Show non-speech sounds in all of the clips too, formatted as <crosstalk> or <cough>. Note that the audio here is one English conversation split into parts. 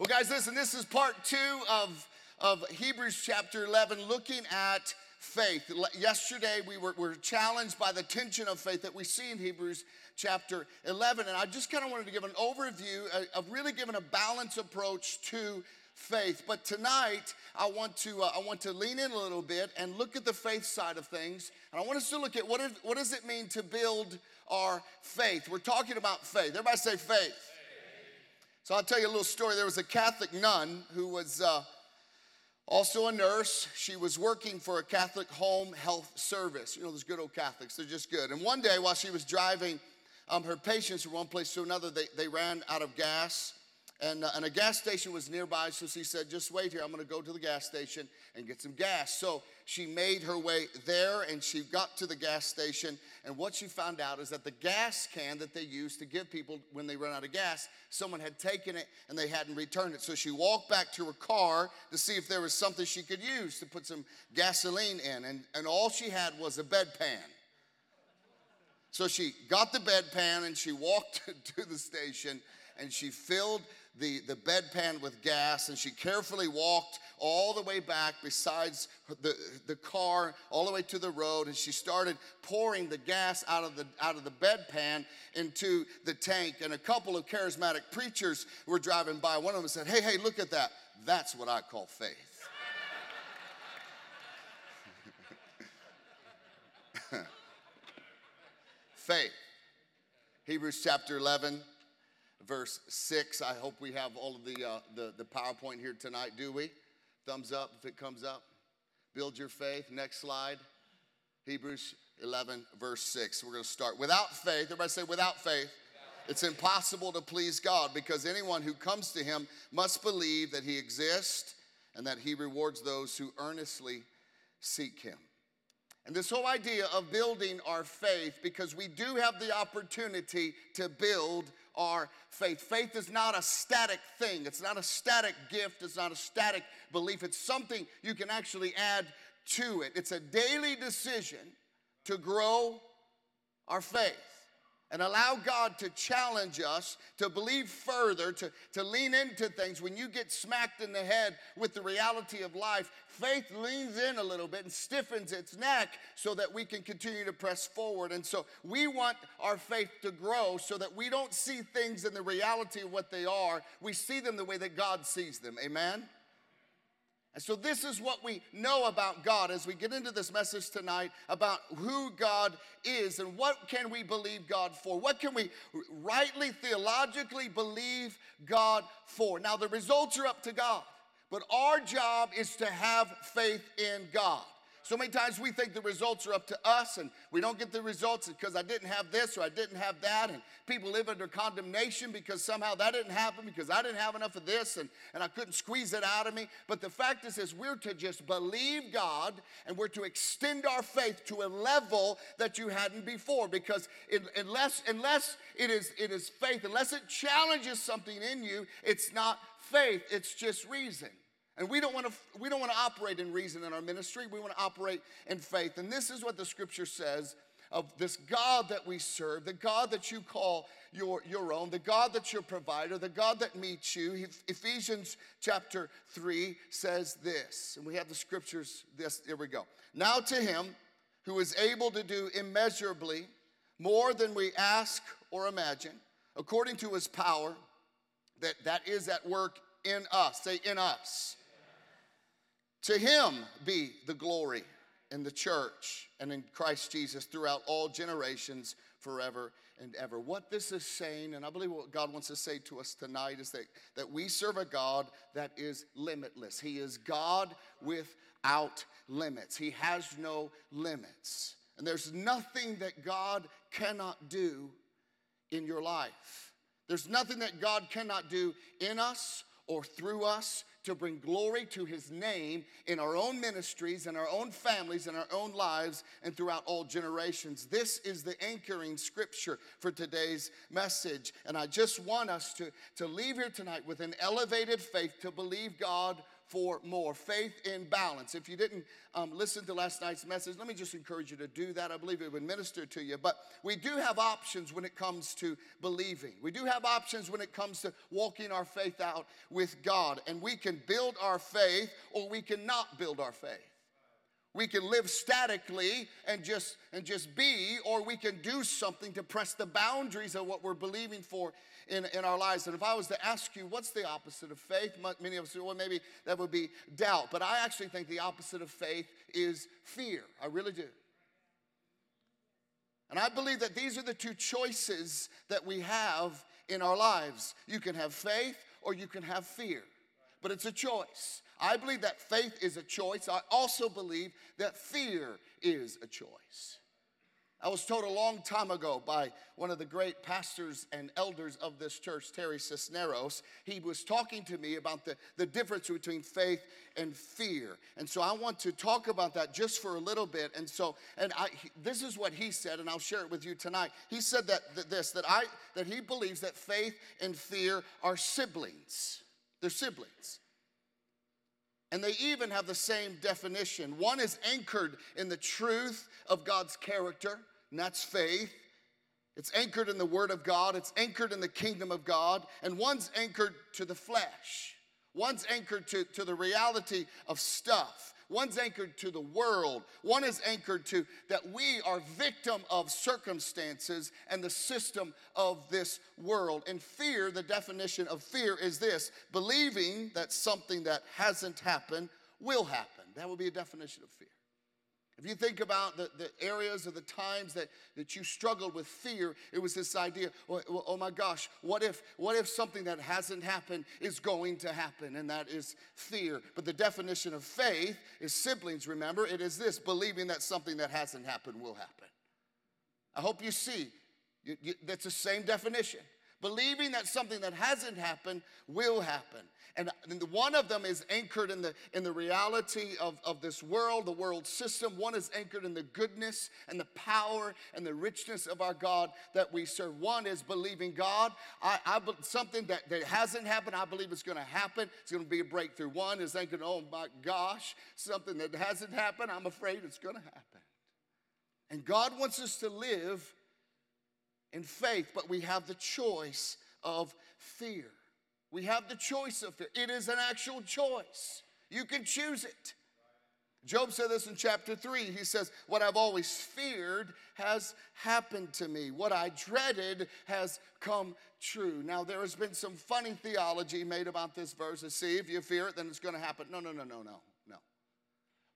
Well, guys, listen, this is part two of, of Hebrews chapter 11, looking at faith. Yesterday, we were, were challenged by the tension of faith that we see in Hebrews chapter 11. And I just kind of wanted to give an overview of really giving a balanced approach to faith. But tonight, I want to uh, I want to lean in a little bit and look at the faith side of things. And I want us to look at what, is, what does it mean to build our faith. We're talking about faith. Everybody say faith. faith. So I'll tell you a little story. There was a Catholic nun who was uh, also a nurse. She was working for a Catholic home health service. You know, those good old Catholics, they're just good. And one day while she was driving um, her patients from one place to another, they, they ran out of gas and, uh, and a gas station was nearby, so she said, Just wait here. I'm going to go to the gas station and get some gas. So she made her way there and she got to the gas station. And what she found out is that the gas can that they use to give people when they run out of gas, someone had taken it and they hadn't returned it. So she walked back to her car to see if there was something she could use to put some gasoline in. And, and all she had was a bedpan. So she got the bedpan and she walked <laughs> to the station and she filled the, the bedpan with gas and she carefully walked all the way back besides the, the car all the way to the road and she started pouring the gas out of the out of the bedpan into the tank. And a couple of charismatic preachers were driving by. One of them said hey hey look at that. That's what i call faith. <laughs> Faith. Hebrews chapter 11 verse 6. I hope we have all of the, uh, the, the PowerPoint here tonight, do we? Thumbs up if it comes up. Build your faith. Next slide. Hebrews 11, verse 6. We're going to start. Without faith, everybody say, without faith, it's impossible to please God because anyone who comes to him must believe that he exists and that he rewards those who earnestly seek him. And this whole idea of building our faith, because we do have the opportunity to build our faith. Faith is not a static thing, it's not a static gift, it's not a static belief. It's something you can actually add to it. It's a daily decision to grow our faith and allow God to challenge us to believe further, to, to lean into things. When you get smacked in the head with the reality of life, faith leans in a little bit and stiffens its neck so that we can continue to press forward. And so we want our faith to grow so that we don't see things in the reality of what they are, we see them the way that God sees them. Amen? And so, this is what we know about God as we get into this message tonight about who God is and what can we believe God for? What can we rightly, theologically believe God for? Now, the results are up to God, but our job is to have faith in God. So many times we think the results are up to us and we don't get the results because I didn't have this or I didn't have that. And people live under condemnation because somehow that didn't happen because I didn't have enough of this and, and I couldn't squeeze it out of me. But the fact is, is we're to just believe God and we're to extend our faith to a level that you hadn't before because it, unless, unless it, is, it is faith, unless it challenges something in you, it's not faith, it's just reason. And we don't want to we don't want to operate in reason in our ministry. We want to operate in faith. And this is what the scripture says of this God that we serve, the God that you call your, your own, the God that's your provider, the God that meets you. Ephesians chapter 3 says this, and we have the scriptures, this, here we go. Now to him who is able to do immeasurably more than we ask or imagine, according to his power that, that is at work in us. Say, in us. To him be the glory in the church and in Christ Jesus throughout all generations, forever and ever. What this is saying, and I believe what God wants to say to us tonight, is that, that we serve a God that is limitless. He is God without limits, He has no limits. And there's nothing that God cannot do in your life. There's nothing that God cannot do in us or through us to bring glory to his name in our own ministries, in our own families, in our own lives, and throughout all generations. This is the anchoring scripture for today's message. And I just want us to, to leave here tonight with an elevated faith to believe God for more. Faith in balance. If you didn't um, listen to last night's message, let me just encourage you to do that. I believe it would minister to you. But we do have options when it comes to believing. We do have options when it comes to walking our faith out with God. And we can build our faith or we cannot build our faith. We can live statically and just and just be, or we can do something to press the boundaries of what we're believing for in, in our lives. And if I was to ask you, what's the opposite of faith? Many of us say, well, maybe that would be doubt. But I actually think the opposite of faith is fear. I really do. And I believe that these are the two choices that we have in our lives. You can have faith or you can have fear, but it's a choice. I believe that faith is a choice. I also believe that fear is a choice. I was told a long time ago by one of the great pastors and elders of this church, Terry Cisneros. He was talking to me about the, the difference between faith and fear. And so I want to talk about that just for a little bit. And so, and I, this is what he said, and I'll share it with you tonight. He said that, that this, that I, that he believes that faith and fear are siblings. They're siblings. And they even have the same definition. One is anchored in the truth of God's character, and that's faith. It's anchored in the Word of God, it's anchored in the kingdom of God, and one's anchored to the flesh. One's anchored to, to the reality of stuff. One's anchored to the world. One is anchored to that we are victim of circumstances and the system of this world. And fear, the definition of fear is this believing that something that hasn't happened will happen. That would be a definition of fear. If you think about the, the areas of the times that, that you struggled with fear, it was this idea, oh, oh, oh, my gosh, what if, what if something that hasn't happened is going to happen? And that is fear. But the definition of faith is siblings, remember? It is this believing that something that hasn't happened will happen. I hope you see you, you, that's the same definition. Believing that something that hasn't happened will happen. And one of them is anchored in the, in the reality of, of this world, the world system. One is anchored in the goodness and the power and the richness of our God that we serve. One is believing God. I, I something that, that hasn't happened, I believe it's going to happen. It's going to be a breakthrough. One is anchored, oh my gosh, something that hasn't happened, I'm afraid it's going to happen. And God wants us to live in faith, but we have the choice of fear. We have the choice of fear. It is an actual choice. You can choose it. Job said this in chapter 3. He says, What I've always feared has happened to me. What I dreaded has come true. Now, there has been some funny theology made about this verse. See, if you fear it, then it's going to happen. No, no, no, no, no, no.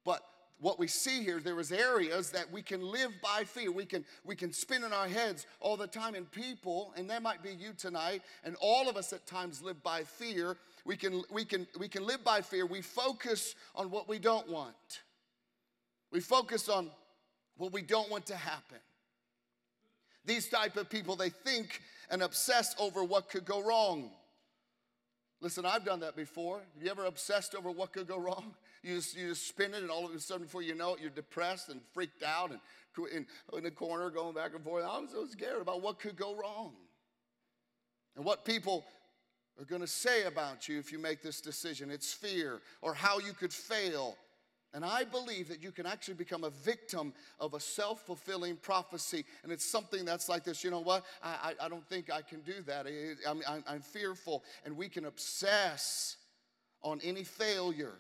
But what we see here there is areas that we can live by fear. We can we can spin in our heads all the time and people and that might be you tonight and all of us at times live by fear. We can we can we can live by fear. We focus on what we don't want. We focus on what we don't want to happen. These type of people they think and obsess over what could go wrong. Listen i've done that before. Have you ever obsessed over what could go wrong you just, you just spin it, and all of a sudden, before you know it, you're depressed and freaked out and in, in the corner going back and forth. I'm so scared about what could go wrong and what people are going to say about you if you make this decision. It's fear or how you could fail. And I believe that you can actually become a victim of a self fulfilling prophecy. And it's something that's like this you know what? I, I, I don't think I can do that. I, I'm, I'm fearful. And we can obsess on any failure.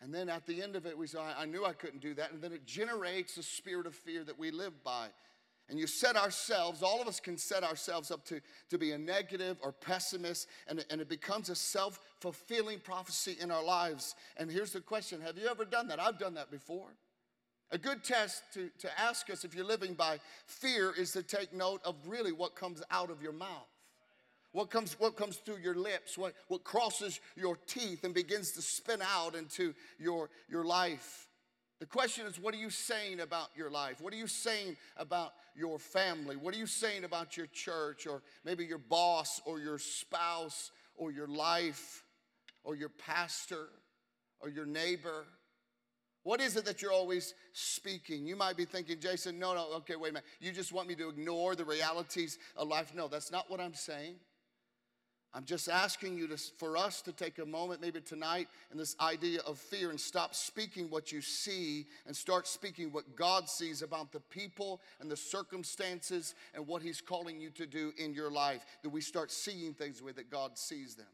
And then at the end of it, we say, I knew I couldn't do that. And then it generates a spirit of fear that we live by. And you set ourselves, all of us can set ourselves up to, to be a negative or pessimist, and, and it becomes a self fulfilling prophecy in our lives. And here's the question Have you ever done that? I've done that before. A good test to, to ask us if you're living by fear is to take note of really what comes out of your mouth. What comes, what comes through your lips, what, what crosses your teeth and begins to spin out into your, your life. The question is, what are you saying about your life? What are you saying about your family? What are you saying about your church or maybe your boss or your spouse or your life or your pastor or your neighbor? What is it that you're always speaking? You might be thinking, Jason, no, no, okay, wait a minute. You just want me to ignore the realities of life. No, that's not what I'm saying. I'm just asking you to, for us to take a moment, maybe tonight, in this idea of fear and stop speaking what you see and start speaking what God sees about the people and the circumstances and what He's calling you to do in your life. That we start seeing things the way that God sees them.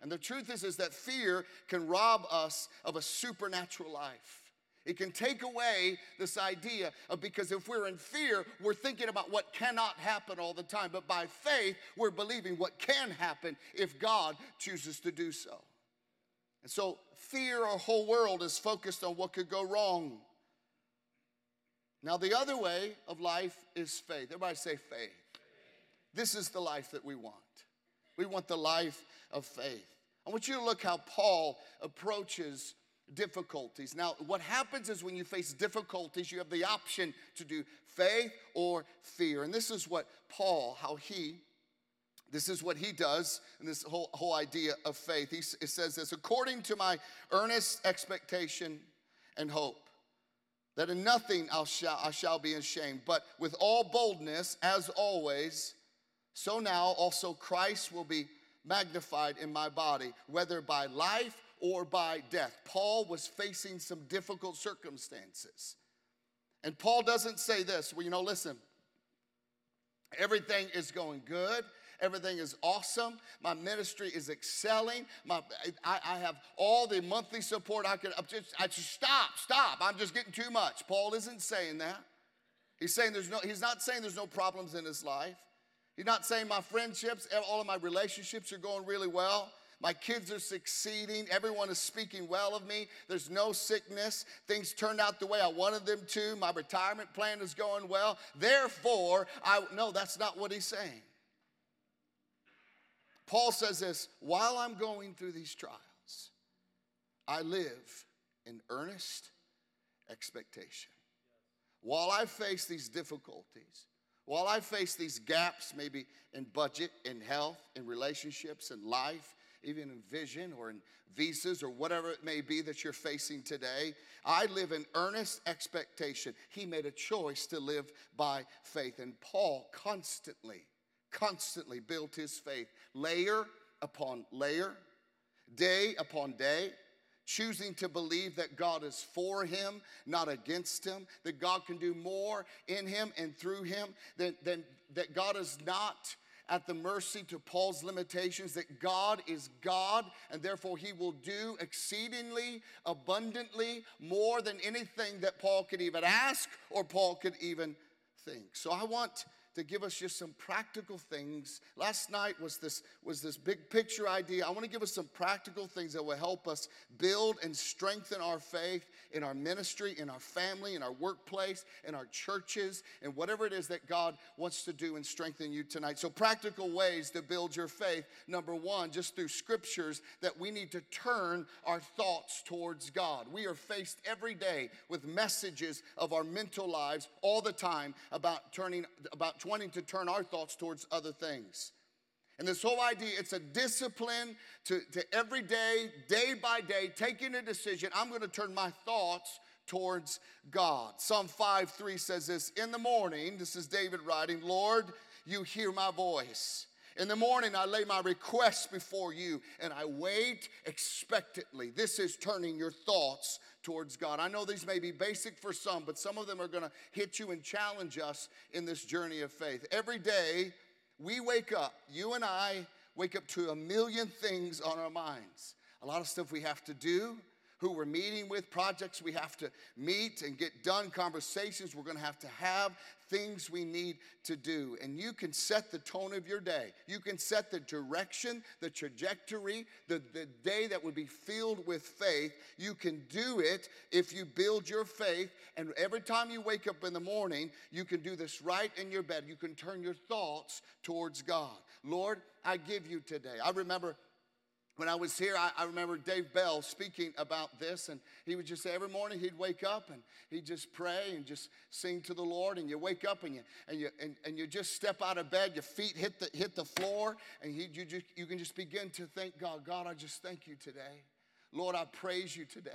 And the truth is, is that fear can rob us of a supernatural life. It can take away this idea of because if we're in fear, we're thinking about what cannot happen all the time. But by faith, we're believing what can happen if God chooses to do so. And so, fear, our whole world is focused on what could go wrong. Now, the other way of life is faith. Everybody say faith. This is the life that we want. We want the life of faith. I want you to look how Paul approaches difficulties. Now, what happens is when you face difficulties, you have the option to do faith or fear. And this is what Paul, how he, this is what he does in this whole, whole idea of faith. He it says this according to my earnest expectation and hope. That in nothing I'll shall, I shall be ashamed, but with all boldness, as always, so now also Christ will be magnified in my body, whether by life or by death. Paul was facing some difficult circumstances. And Paul doesn't say this, well, you know, listen, everything is going good. Everything is awesome. My ministry is excelling. My, I, I have all the monthly support I could. I just, I just stop, stop. I'm just getting too much. Paul isn't saying that. He's saying there's no. He's not saying there's no problems in his life. He's not saying my friendships, all of my relationships are going really well. My kids are succeeding. Everyone is speaking well of me. There's no sickness. Things turned out the way I wanted them to. My retirement plan is going well. Therefore, I no, that's not what he's saying. Paul says this while I'm going through these trials, I live in earnest expectation. While I face these difficulties, while I face these gaps, maybe in budget, in health, in relationships, in life, even in vision or in visas or whatever it may be that you're facing today. I live in earnest expectation. He made a choice to live by faith. And Paul constantly, constantly built his faith layer upon layer, day upon day choosing to believe that God is for him, not against him, that God can do more in him and through him, than, that God is not at the mercy to Paul's limitations that God is God and therefore he will do exceedingly abundantly more than anything that Paul could even ask or Paul could even think. So I want to give us just some practical things. Last night was this was this big picture idea. I want to give us some practical things that will help us build and strengthen our faith in our ministry, in our family, in our workplace, in our churches, and whatever it is that God wants to do and strengthen you tonight. So practical ways to build your faith. Number 1, just through scriptures that we need to turn our thoughts towards God. We are faced every day with messages of our mental lives all the time about turning about wanting to turn our thoughts towards other things. And this whole idea, it's a discipline to, to every day, day by day, taking a decision. I'm going to turn my thoughts towards God. Psalm 5 3 says this In the morning, this is David writing, Lord, you hear my voice. In the morning, I lay my requests before you and I wait expectantly. This is turning your thoughts towards God. I know these may be basic for some, but some of them are going to hit you and challenge us in this journey of faith. Every day we wake up, you and I wake up to a million things on our minds. A lot of stuff we have to do, who we're meeting with, projects we have to meet and get done, conversations we're going to have to have, things we need to do. And you can set the tone of your day. You can set the direction, the trajectory, the, the day that would be filled with faith. You can do it if you build your faith. And every time you wake up in the morning, you can do this right in your bed. You can turn your thoughts towards God. Lord, I give you today. I remember when I was here, I, I, remember Dave Bell speaking about this, and he would just say every morning he'd wake up and he'd just pray and just sing to the Lord. And you wake up and you and you and, and you just step out of bed, your feet hit the hit the floor, and he, you just you can just begin to thank God. God, I just thank you today. Lord, I praise you today.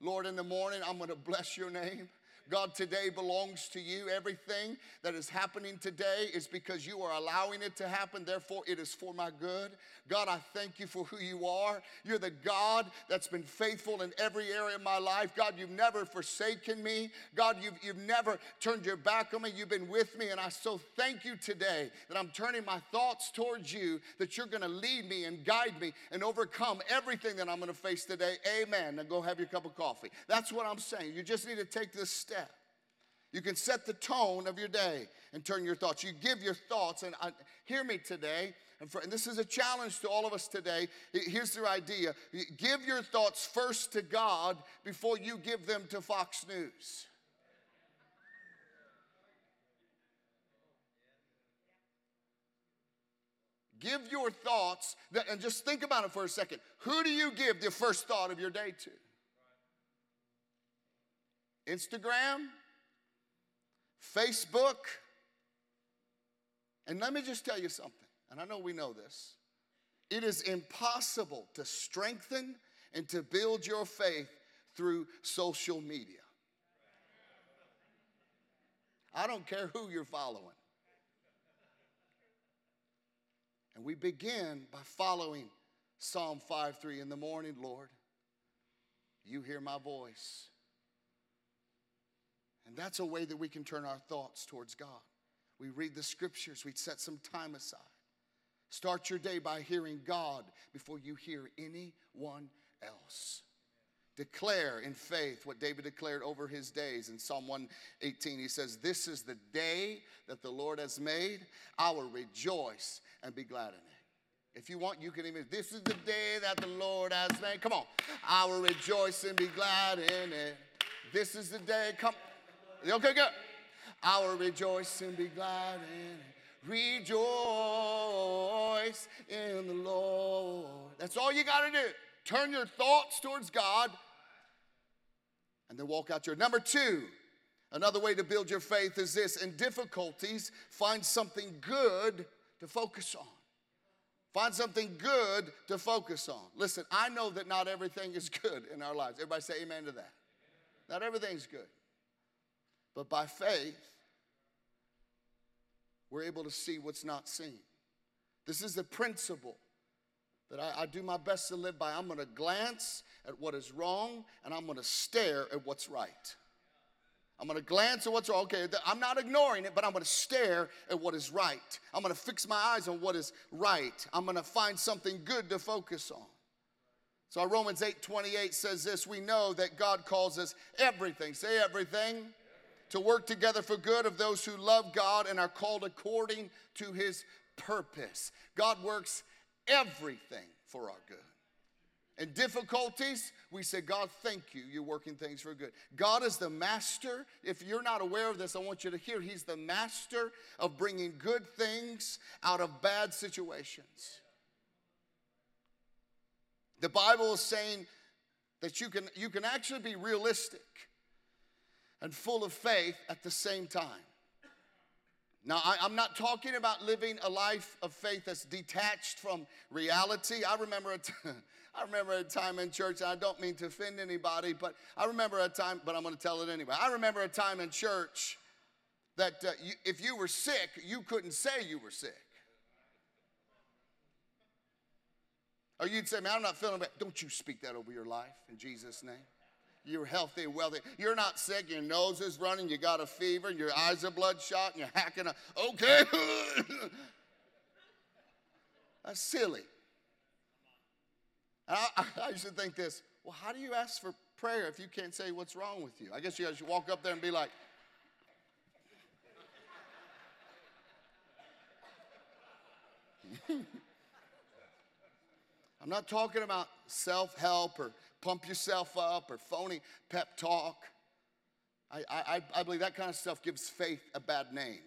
Lord, in the morning I'm to bless your name. God, today belongs to you. Everything that is happening today is because you are allowing it to happen. Therefore, it is for my good. God, I thank you for who you are. You're the God that's been faithful in every area of my life. God, you've never forsaken me. God, you've, you've never turned your back on me. You've been with me. And I so thank you today that I'm turning my thoughts towards you, that you're going to lead me and guide me and overcome everything that I'm going to face today. Amen. Now go have your cup of coffee. That's what I'm saying. You just need to take this step. You can set the tone of your day and turn your thoughts. You give your thoughts, and I, hear me today. And, for, and this is a challenge to all of us today. Here's the idea give your thoughts first to God before you give them to Fox News. Give your thoughts, and just think about it for a second. Who do you give the first thought of your day to? Instagram, Facebook. And let me just tell you something, and I know we know this. It is impossible to strengthen and to build your faith through social media. I don't care who you're following. And we begin by following Psalm 5 3 in the morning, Lord. You hear my voice. And that's a way that we can turn our thoughts towards God. We read the scriptures, we set some time aside. Start your day by hearing God before you hear anyone else. Declare in faith what David declared over his days. In Psalm 118, he says, This is the day that the Lord has made. I will rejoice and be glad in it. If you want, you can even, this is the day that the Lord has made. Come on. I will rejoice and be glad in it. This is the day. Come. Okay, good. I will rejoice and be glad and. Rejoice in the Lord. That's all you got to do. Turn your thoughts towards God and then walk out your. Number two, another way to build your faith is this in difficulties, find something good to focus on. Find something good to focus on. Listen, I know that not everything is <laughs> good in our lives. Everybody say amen to that. Not everything's good. But by faith, we're able to see what's not seen. This is a principle that I, I do my best to live by. I'm going to glance at what is wrong and I'm going to stare at what's right. I'm going to glance at what's wrong. Okay, I'm not ignoring it, but I'm going to stare at what is right. I'm going to fix my eyes on what is right. I'm going to find something good to focus on. So Romans 8 28 says this We know that God calls us everything, say everything, to work together for good of those who love God and are called according to his purpose. God works everything for our good. In difficulties, we say, God, thank you, you're working things for good. God is the master. If you're not aware of this, I want you to hear He's the master of bringing good things out of bad situations. The Bible is saying that you can, you can actually be realistic and full of faith at the same time. Now, I, am not talking about living a life of faith that's detached from reality. I remember a t- <laughs> I remember a time in church, I don't mean to offend anybody, but I remember a time, but I'm going to tell it anyway. I remember a time in church that uh, you, if you were sick, you couldn't say you were sick. Or you'd say, man, I'm not feeling bad. Don't you speak that over your life in Jesus' name. You're healthy, wealthy. You're not sick. Your nose is running. You got a fever. Your eyes are bloodshot. And you're hacking. up. okay. <laughs> That's silly. I, I, used to think this. Well, how do you ask for prayer if you can't say what's wrong with you? I guess you should walk up there and be like, <laughs> I'm not talking about self help or pump yourself up or phony pep talk. I, I, I believe that kind of stuff gives faith a bad name.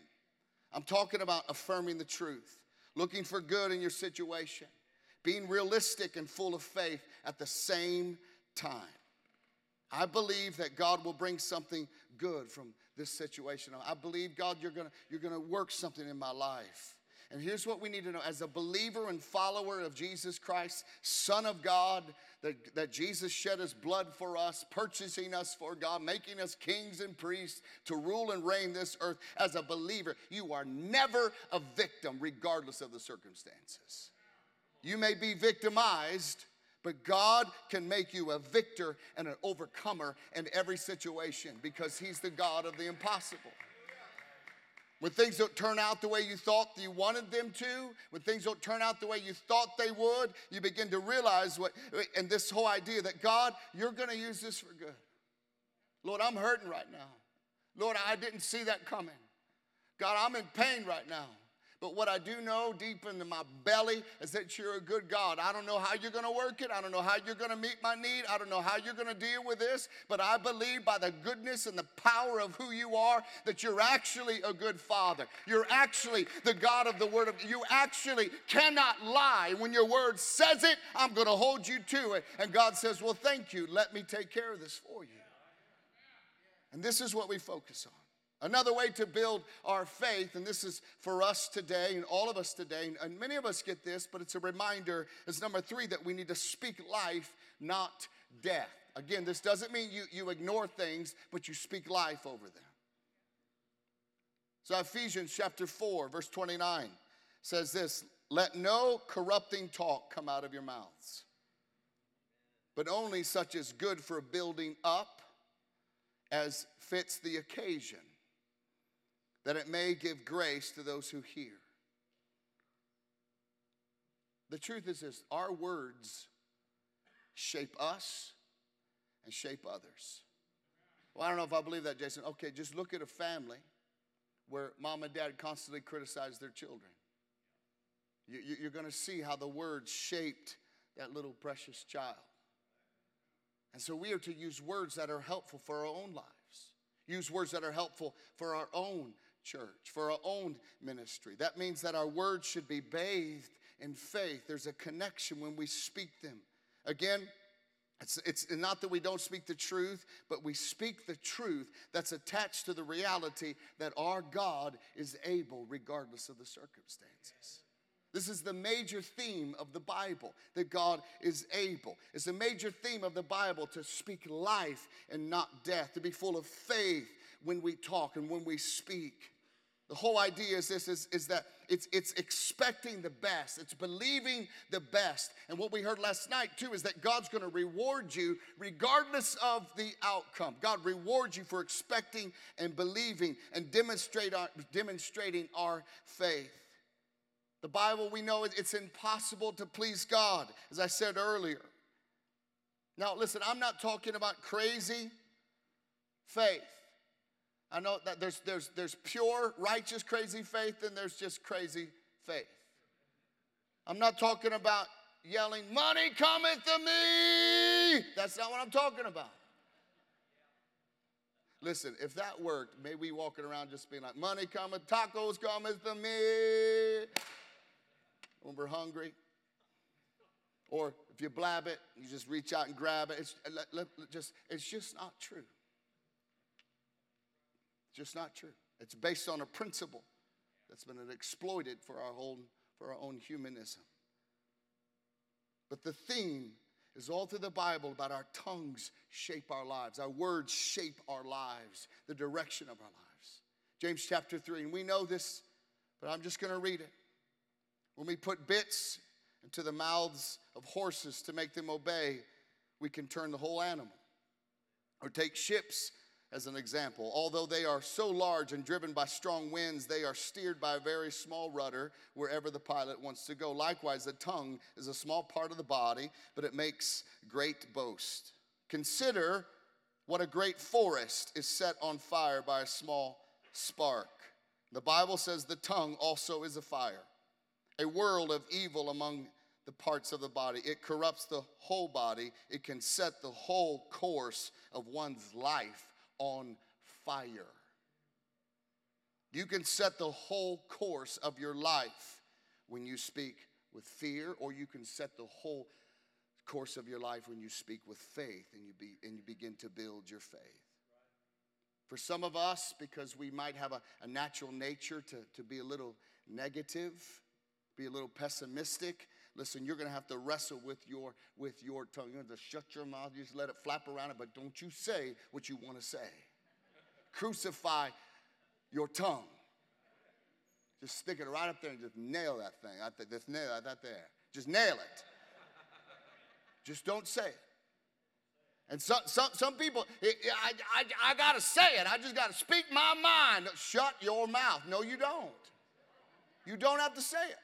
I'm talking about affirming the truth, looking for good in your situation, being realistic and full of faith at the same time. I believe that God will bring something good from this situation. I believe, God, you're gonna, you're gonna work something in my life. And here's what we need to know as a believer and follower of Jesus Christ, Son of God, that, that Jesus shed his blood for us, purchasing us for God, making us kings and priests to rule and reign this earth. As a believer, you are never a victim, regardless of the circumstances. You may be victimized, but God can make you a victor and an overcomer in every situation because He's the God of the impossible. When things don't turn out the way you thought you wanted them to, when things don't turn out the way you thought they would, you begin to realize what, and this whole idea that God, you're gonna use this for good. Lord, I'm hurting right now. Lord, I didn't see that coming. God, I'm in pain right now. But what I do know deep into my belly is that you're a good God. I don't know how you're going to work it. I don't know how you're going to meet my need. I don't know how you're going to deal with this. But I believe by the goodness and the power of who you are that you're actually a good Father. You're actually the God of the Word of you actually cannot lie. When your word says it, I'm going to hold you to it. And God says, Well, thank you. Let me take care of this for you. And this is what we focus on. Another way to build our faith, and this is for us today and all of us today, and many of us get this, but it's a reminder, is number three, that we need to speak life, not death. Again, this doesn't mean you, you ignore things, but you speak life over them. So, Ephesians chapter 4, verse 29 says this Let no corrupting talk come out of your mouths, but only such as good for building up as fits the occasion that it may give grace to those who hear. The truth is this our words shape us and shape others. Well, I don't know if I believe that, Jason. Okay, just look at a family where mom and dad constantly criticize their children. You, are going to see how the words shaped that little precious child. And so we are to use words that are helpful for our own lives, use words that are helpful for our own church, for our own ministry. That means that our words should be bathed in faith. There's a connection when we speak them. Again, it's, it's not that we don't speak the truth, but we speak the truth that's attached to the reality that our God is able regardless of the circumstances. This is the major theme of the Bible that God is able. It's the major theme of the Bible to speak life and not death, to be full of faith when we talk and when we speak. The whole idea is this is, is that it's, it's expecting the best, it's believing the best. And what we heard last night too is that God's gonna reward you regardless of the outcome. God rewards you for expecting and believing and demonstrate our, demonstrating our faith. The Bible, we know it's impossible to please God, as I said earlier. Now, listen, I'm not talking about crazy faith. I know that there's, there's, there's pure, righteous, crazy faith, and there's just crazy faith. I'm not talking about yelling, Money cometh to me. That's not what I'm talking about. Listen, if that worked, maybe we walking around just being like, Money cometh, tacos cometh to me. When we're hungry. Or if you blab it, you just reach out and grab it. It's, just, it's just not true just not true. It's based on a principle that's been exploited for our own, for our own humanism. But the theme is all through the Bible about our tongues shape our lives, our words shape our lives, the direction of our lives. James chapter 3, and we know this, but I'm just going to read it. When we put bits into the mouths of horses to make them obey, we can turn the whole animal. Or take ships as an example. Although they are so large and driven by strong winds, they are steered by a very small rudder wherever the pilot wants to go. Likewise, the tongue is a small part of the body, but it makes great boast. Consider what a great forest is set on fire by a small spark. The Bible says the tongue also is a fire, a world of evil among the parts of the body. It corrupts the whole body. It can set the whole course of one's life on fire. You can set the whole course of your life when you speak with fear, or you can set the whole course of your life when you speak with faith and you, be, and you begin to build your faith. For some of us, because we might have a, a natural nature to, to be a little negative, be a little pessimistic, listen, you're going to have to wrestle with your with your tongue. You're going to shut your mouth, you just let it flap around it, but don't you say what you want to say. Crucify your tongue. Just stick it right up there and just nail that thing. I th- just nail that there. Just nail it. just don't say it. And some, some, some people, I, I, I got to say it. I just got to speak my mind. Shut your mouth. No, you don't. You don't have to say it.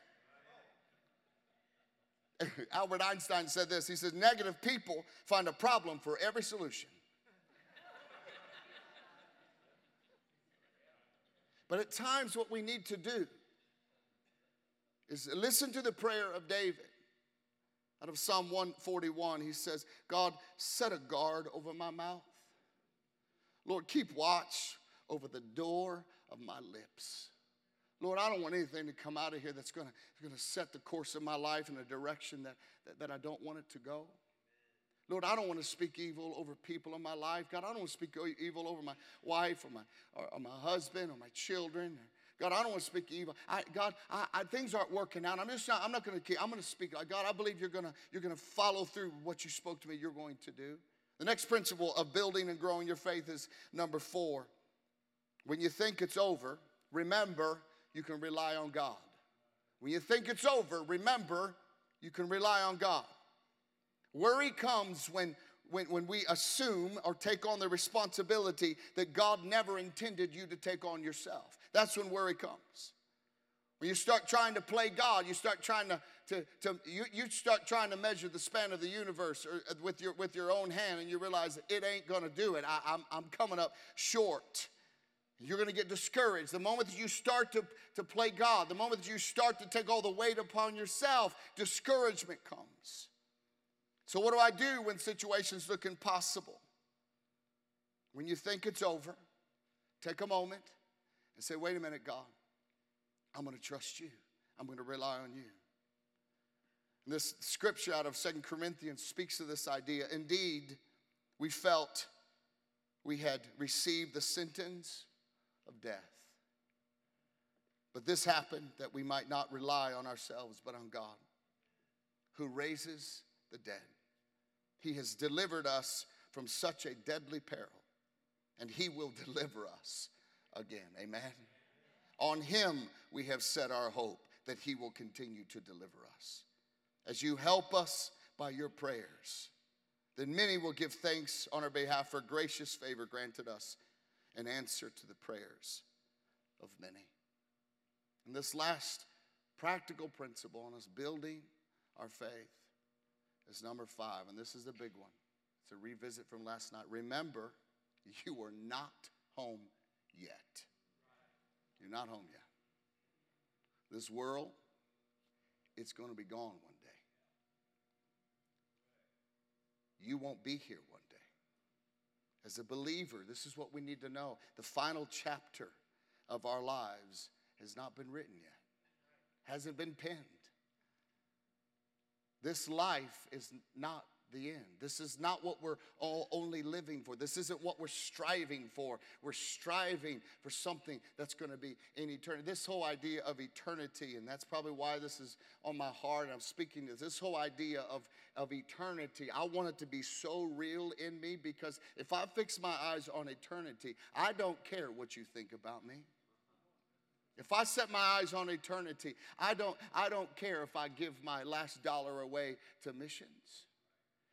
<laughs> Albert Einstein said this. He says, negative people find a problem for every solution. But at times, what we need to do is listen to the prayer of David. Out of Psalm 141, he says, God, set a guard over my mouth. Lord, keep watch over the door of my lips. Lord, I don't want anything to come out of here that's gonna, gonna set the course of my life in a direction that, that, that I don't want it to go. Lord, I don't want to speak evil over people in my life. God, I don't want to speak evil over my wife or my, or, or my husband or my children. God, I don't want to speak evil. I, God, I, I, things aren't working out. I'm just not, I'm not going to, keep, I'm going to speak. God, I believe you're going to, you're going to follow through what you spoke to me, you're going to do. The next principle of building and growing your faith is number four. When you think it's over, remember you can rely on God. When you think it's over, remember you can rely on God. Worry comes when, when, when we assume or take on the responsibility that God never intended you to take on yourself. That's when worry comes. When you start trying to play God, you start trying to, to, to you, you start trying to measure the span of the universe or, uh, with, your, with your own hand, and you realize it ain't gonna do it. I, I'm, I'm coming up short. You're going to get discouraged. The moment that you start to, to play God, the moment that you start to take all the weight upon yourself, discouragement comes. So, what do I do when situations look impossible? When you think it's over, take a moment and say, wait a minute, God, I'm going to trust you. I'm going to rely on you. And this scripture out of Second Corinthians speaks to this idea. Indeed, we felt we had received the sentence of death. But this happened that we might not rely on ourselves, but on God, who raises the dead. He has delivered us from such a deadly peril, and He will <laughs> deliver us again. Amen. On Him we have set our hope that He will continue to deliver us. As you help us by your prayers, then many will give thanks on our behalf for gracious favor granted us in answer to the prayers of many. And this last practical principle on us building our faith is number five, and this is the big one. It's a revisit from last night. Remember, you are not home yet. You're not home yet. This world, it's going to be gone one day. You won't be here one day. As a believer, this is what we need to know. The final chapter of our lives has not been written yet, hasn't been penned. This life is not the end. This is not what we're all only living for. This isn't what we're striving for. We're striving for something that's going to be in eternity. This whole idea of eternity, and that's probably why this is on my heart. And I'm speaking this. This whole idea of, of eternity, I want it to be so real in me because if I fix my eyes on eternity, I don't care what you think about me. If I set my eyes on eternity, I don't, I don't care if I give my last dollar away to missions.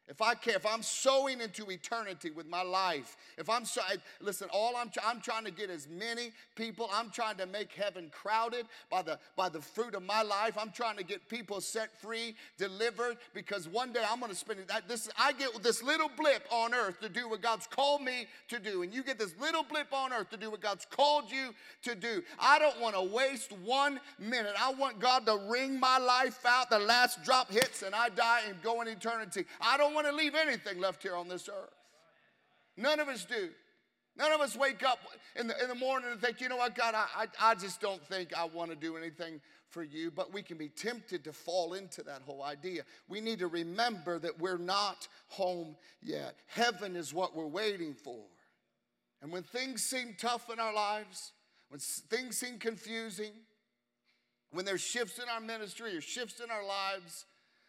If I care, if I'm sowing into eternity with my life, if I'm so, listen, all I'm, I'm trying to get as many people, I'm trying to make heaven crowded by the, by the fruit of my life. I'm trying to get people set free, delivered, because one day I'm going to spend. This, I get this little blip on earth to do what God's called me to do. And you get this little blip on earth to do what God's called you to do. I don't want to waste one minute. I want God to wring my life out. The last drop hits and I die and go in eternity. I don't want to leave anything left here on this earth. None of us do. None of us wake up in the, in the morning and think, you know what, God, I, I, I just don't think I want to do anything for you. But we can be tempted to fall into that whole idea. We need to remember that we're not home yet. Heaven is what we're waiting for. And when things seem tough in our lives, when things seem confusing, When there's shifts in our ministry or shifts in our lives,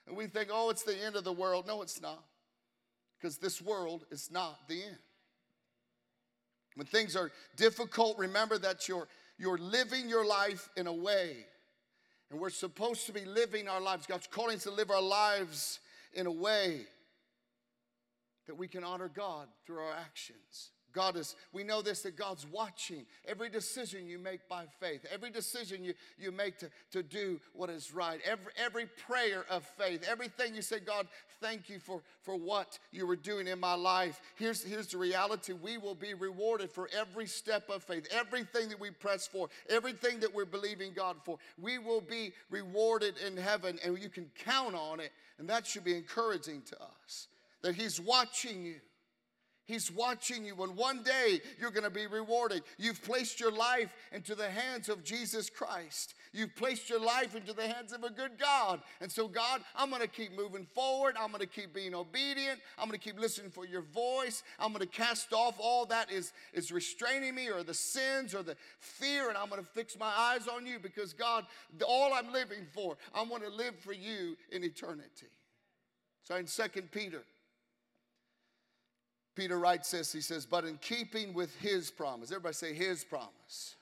and we think, oh, it's the end of the world. No, it's not. Because this world is not the end. When things are difficult, remember that you're, you're living your life in a way, and we're supposed to be living our lives. God's calling us to live our lives in a way that we can honor God through our actions. God is, we know this that God's watching every decision you make by faith, every decision you, you make to, to do what is right, every, every prayer of faith, everything you say, God, thank you for, for what you were doing in my life. Here's, here's the reality we will be rewarded for every step of faith, everything that we press for, everything that we're believing God for. We will be rewarded in heaven, and you can count on it, and that should be encouraging to us that He's watching you. He's watching you, and one day you're going to be rewarded. You've placed your life into the hands of Jesus Christ. You've placed your life into the hands of a good God. And so, God, I'm going to keep moving forward. I'm going to keep being obedient. I'm going to keep listening for your voice. I'm going to cast off all that is, is restraining me or the sins or the fear, and I'm going to fix my eyes on you because, God, all I'm living for, I want to live for you in eternity. So, in Second Peter, Peter writes this he says, But in keeping with his promise, everybody say his promise,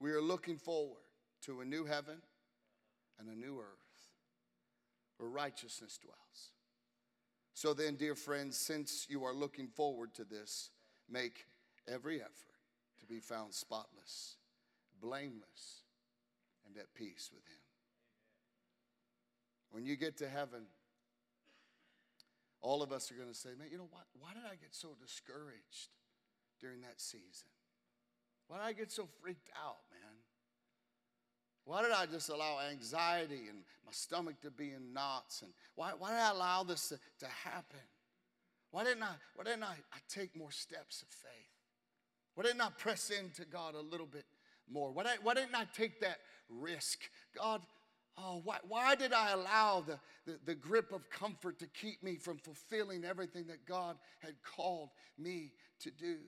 we are looking forward to a new heaven and a new earth where righteousness dwells. So then, dear friends, since you are looking forward to this, make every effort to be found spotless, blameless, and at peace with him. When you get to heaven, all of us are going to say, man, you know what? Why did I get so discouraged during that season? Why did I get so freaked out, man? Why did I just allow anxiety and my stomach to be in knots? And why, why did I allow this to, to happen? Why didn't, I, why didn't I, I take more steps of faith? Why didn't I press into God a little bit more? Why, did, why didn't I take that risk? God, Oh, why, why did I allow the, the, the, grip of comfort to keep me from fulfilling everything that God had called me to do?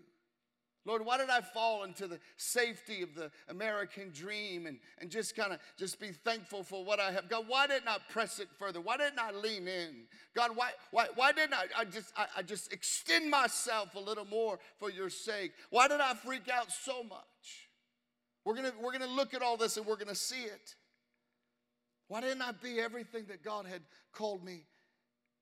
Lord, why did I fall into the safety of the American dream and, and just kind of just be thankful for what I have? God, why didn't I press it further? Why didn't I lean in? God, why, why, why didn't I, I just I, I just extend myself a little more for your sake? Why did I freak out so much? We're gonna, we're gonna look at all this and we're gonna see it. Why didn't I be everything that God had called me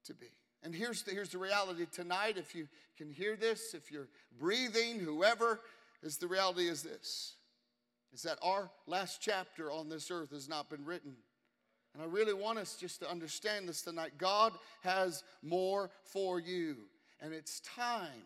to be? And here's the, here's the reality tonight. If you can hear this, if you're breathing, whoever, is the reality is this is that our last chapter on this earth has not been written. And I really want us just to understand this tonight. God has more for you. And it's time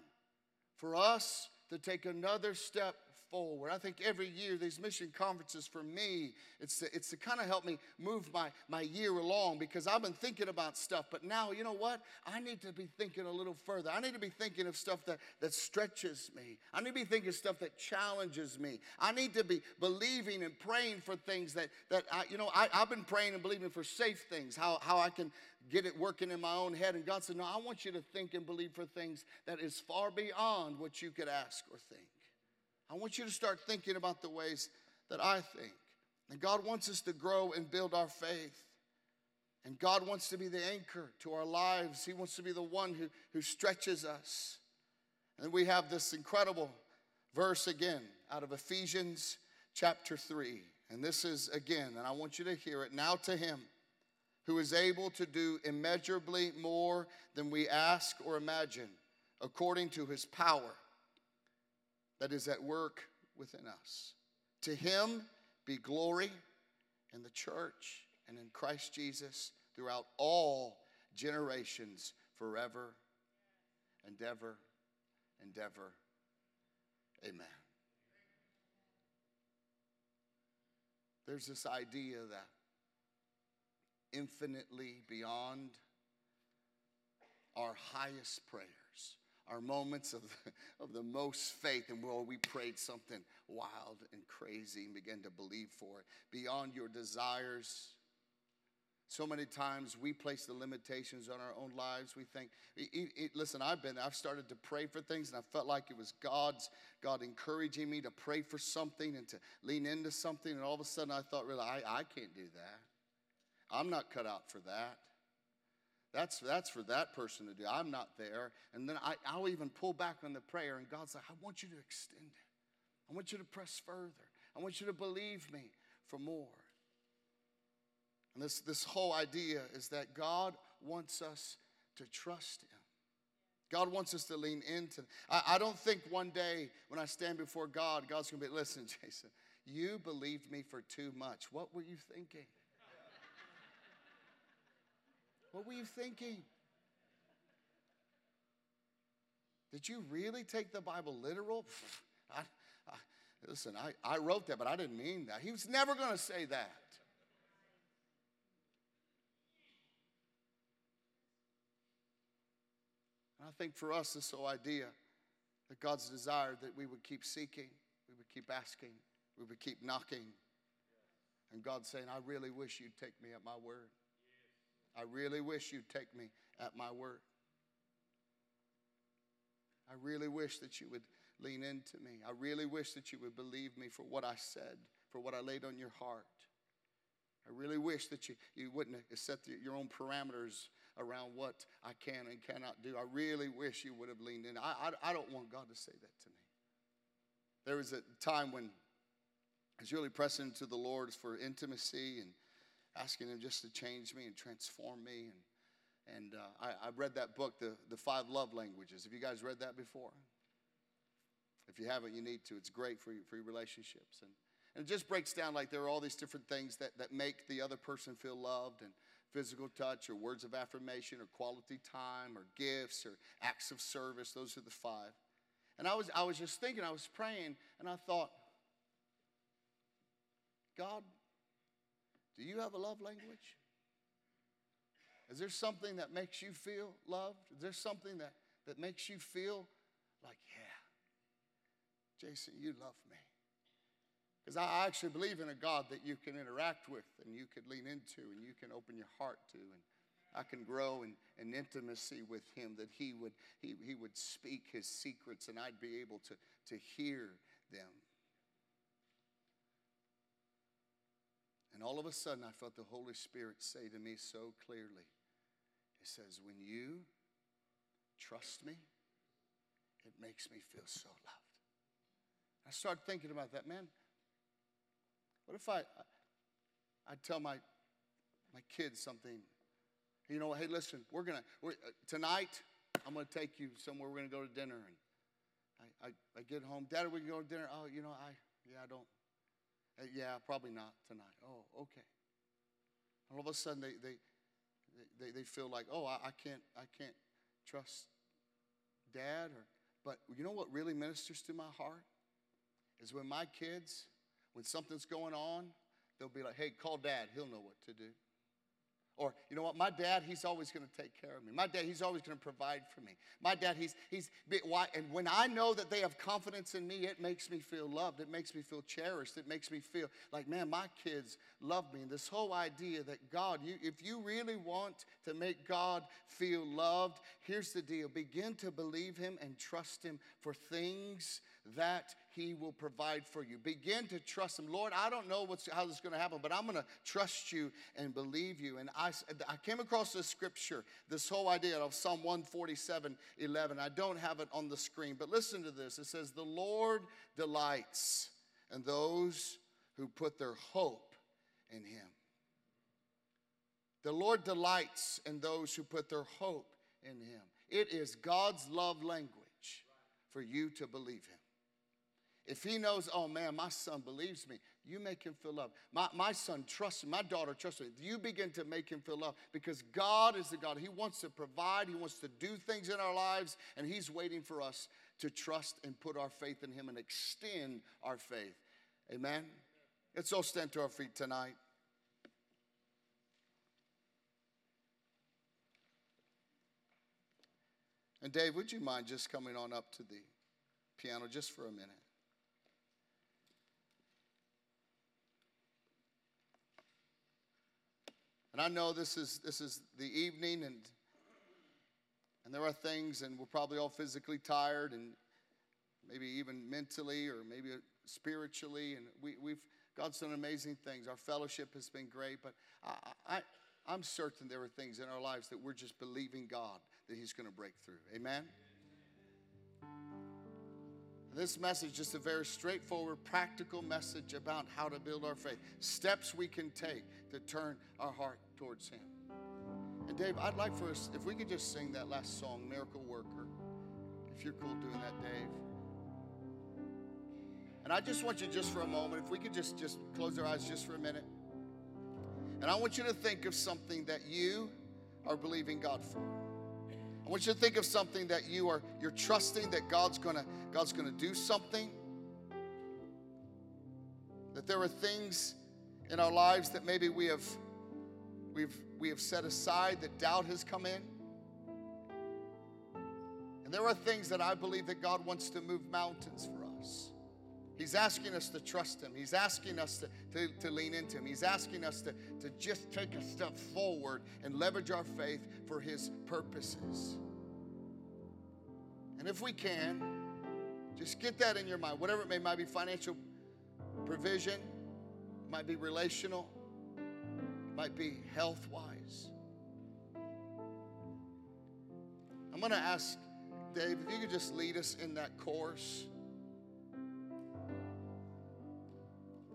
for us to take another step forward. I think every year these mission conferences for me, it's to, it's to kind of help me move my, my year along because I've been thinking about stuff, but now, you know what? I need to be thinking a little further. I need to be thinking of stuff that, that stretches me. I need to be thinking of stuff that challenges me. I need to be believing and praying for things that, that I, you know, I, I've been praying and believing for safe things, how, how I can get it working in my own head. And God said, No, I want you to think and believe for things that is far beyond what you could ask or think. I want you to start thinking about the ways that I think. And God wants us to grow and build our faith. And God wants to be the anchor to our lives. He wants to be the one who, who stretches us. And we have this incredible verse again out of Ephesians chapter 3. And this is again, and I want you to hear it. Now to him who is able to do immeasurably more than we ask or imagine, according to his power that is at work within us. To him be glory in the church and in Christ Jesus throughout all generations, forever and ever and ever. Amen. There's this idea that infinitely beyond our highest prayer our moments of, <laughs> of the most faith and where we prayed something wild and crazy and began to believe for it beyond your desires So many times we place the limitations on our own lives. We think, e- e- listen, I've been, I've started to pray for things and I felt like it was God's, God encouraging me to pray for something and to lean into something. And all of a sudden I thought, really, I, I can't do that. I'm not cut out for that. That's, that's for that person to do. I'm not there. And then I, I'll even pull back on the prayer, and God's like, I want you to extend it. I want you to press further. I want you to believe me for more. And this, this whole idea is that God wants us to trust Him. God wants us to lean into. I, I don't think one day when I stand before God, God's going to be, listen, <laughs> Jason, you believed me for too much. What were you thinking? What were you thinking? Did you really take the Bible literal? <laughs> I, I, listen, I, I wrote that, but I didn't mean that. He was never going to say that. And I think for us, this whole idea that God's desire that we would keep seeking, we would keep asking, we would keep knocking. And God saying, I really wish you'd take me at my word. I really wish you'd take me at my word. I really wish that you would lean into me. I really wish that you would believe me for what I said, for what I laid on your heart. I really wish that you, you wouldn't set the, your own parameters around what I can and cannot do. I really wish you would have leaned in. I, I, I don't want God to say that to me. There was a time when I was really pressing to the Lord for intimacy and asking Him just to change me and transform me. And, and uh, I, I read that book, the, the Five Love Languages. Have you guys read that before? If you haven't, you need to. It's great for, for your relationships. And, and it just breaks down like there are all these different things that, that make the other person feel loved and physical touch or words of affirmation or quality time or gifts or acts of service. Those are the five. And I was, I was just thinking, I was praying, and I thought, God, do you have a love language? Is there something that makes you feel loved? Is there something that, that makes you feel like, yeah, Jason, you love me? Because I actually believe in a God that you can interact with and you can lean into and you can open your heart to. And I can grow in, in intimacy with him, that he would, he, he would speak his secrets and I'd be able to, to hear them. And all of a sudden, I felt the Holy Spirit say to me so clearly It says, When you trust me, it makes me feel so loved. I started thinking about that, man. What if I, I tell my, my kids something? You know, hey, listen, we're gonna we're, uh, tonight. I'm gonna take you somewhere. We're gonna go to dinner, and I, I, I get home. Dad, we can go to dinner. Oh, you know, I yeah, I don't. Uh, yeah, probably not tonight. Oh, okay. All of a sudden, they they they, they feel like, oh, I, I can't I can't trust Dad. Or but you know what really ministers to my heart is when my kids when something's going on, they'll be like, hey, call dad. He'll know what to do. Or, you know what, my dad, he's always going to take care of me. My dad, he's always going to provide for me. My dad, he's, he's, why, and when I know that they have confidence in me, it makes me feel loved. It makes me feel cherished. It makes me feel like, man, my kids love me. And this whole idea that God, you, if you really want to make God feel loved, here's the deal begin to believe Him and trust Him for things that he will provide for you. Begin to trust him. Lord, I don't know what's, how this is going to happen, but I'm going to trust you and believe you. And I, I came across this scripture, this whole idea of Psalm 147 11. I don't have it on the screen, but listen to this. It says, The Lord delights in those who put their hope in him. The Lord delights in those who put their hope in him. It is God's love language for you to believe him. If he knows, oh man, my son believes me, you make him feel loved. My, my son trusts me, my daughter trusts me. You begin to make him feel loved because God is the God. He wants to provide, He wants to do things in our lives, and He's waiting for us to trust and put our faith in Him and extend our faith. Amen? Let's all stand to our feet tonight. And Dave, would you mind just coming on up to the piano just for a minute? And I know this is this is the evening and and there are things and we're probably all physically tired and maybe even mentally or maybe spiritually and we, we've God's done amazing things. Our fellowship has been great, but I, I I'm certain there are things in our lives that we're just believing God that He's going to break through. Amen. This message is just a very straightforward, practical message about how to build our faith. Steps we can take to turn our heart towards Him. And Dave, I'd like for us, if we could just sing that last song, Miracle Worker, if you're cool doing that, Dave. And I just want you just for a moment, if we could just, just close our eyes just for a minute. And I want you to think of something that you are believing God for. I want you to think of something that you are you're trusting that God's gonna God's gonna do something. That there are things in our lives that maybe we have we've we have set aside, that doubt has come in. And there are things that I believe that God wants to move mountains for us. He's asking us to trust Him. He's asking us to, to, to, lean into Him. He's asking us to, to just take a step forward and leverage our faith for His purposes. And if we can, just get that in your mind. Whatever it may might be financial provision, might be relational, might be health wise. I'm going to ask Dave if you could just lead us in that course.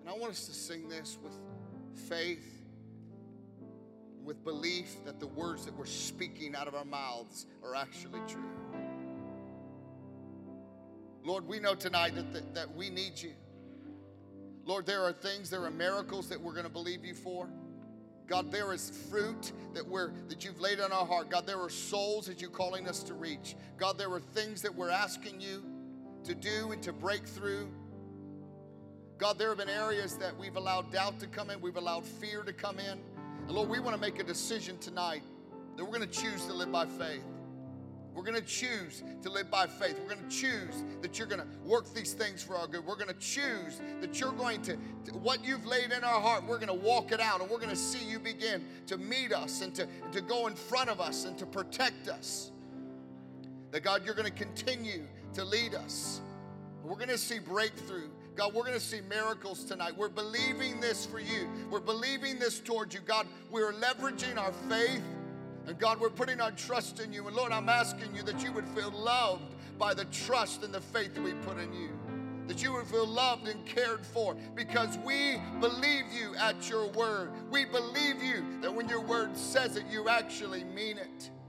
And I want us to sing this with faith, with belief that the words that we're speaking out of our mouths are actually true. Lord, we know tonight that, that, that we need you. Lord, there are things, there are miracles that we're going to believe you for. God, there is fruit that we're that you've laid on our heart. God, there are souls that you're calling us to reach. God, there are things that we're asking you to do and to break through. God, there have been areas that we've allowed doubt to come in, we've allowed fear to come in. And Lord, we want to make a decision tonight that we're going to choose to live by faith. We're going to choose to live by faith. We're going to choose that you're going to work these things for our good. We're going to choose that you're going to, what you've laid in our heart, we're going to walk it out and we're going to see you begin to meet us and to, to go in front of us and to protect us. That God, you're going to continue to lead us. We're going to see breakthrough God, we're going to see miracles tonight. We're believing this for you. We're believing this towards you. God, we're leveraging our faith. And God, we're putting our trust in you. And Lord, I'm asking you that you would feel loved by the trust and the faith that we put in you. That you would feel loved and cared for because we believe you at your word. We believe you that when your word says it, you actually mean it.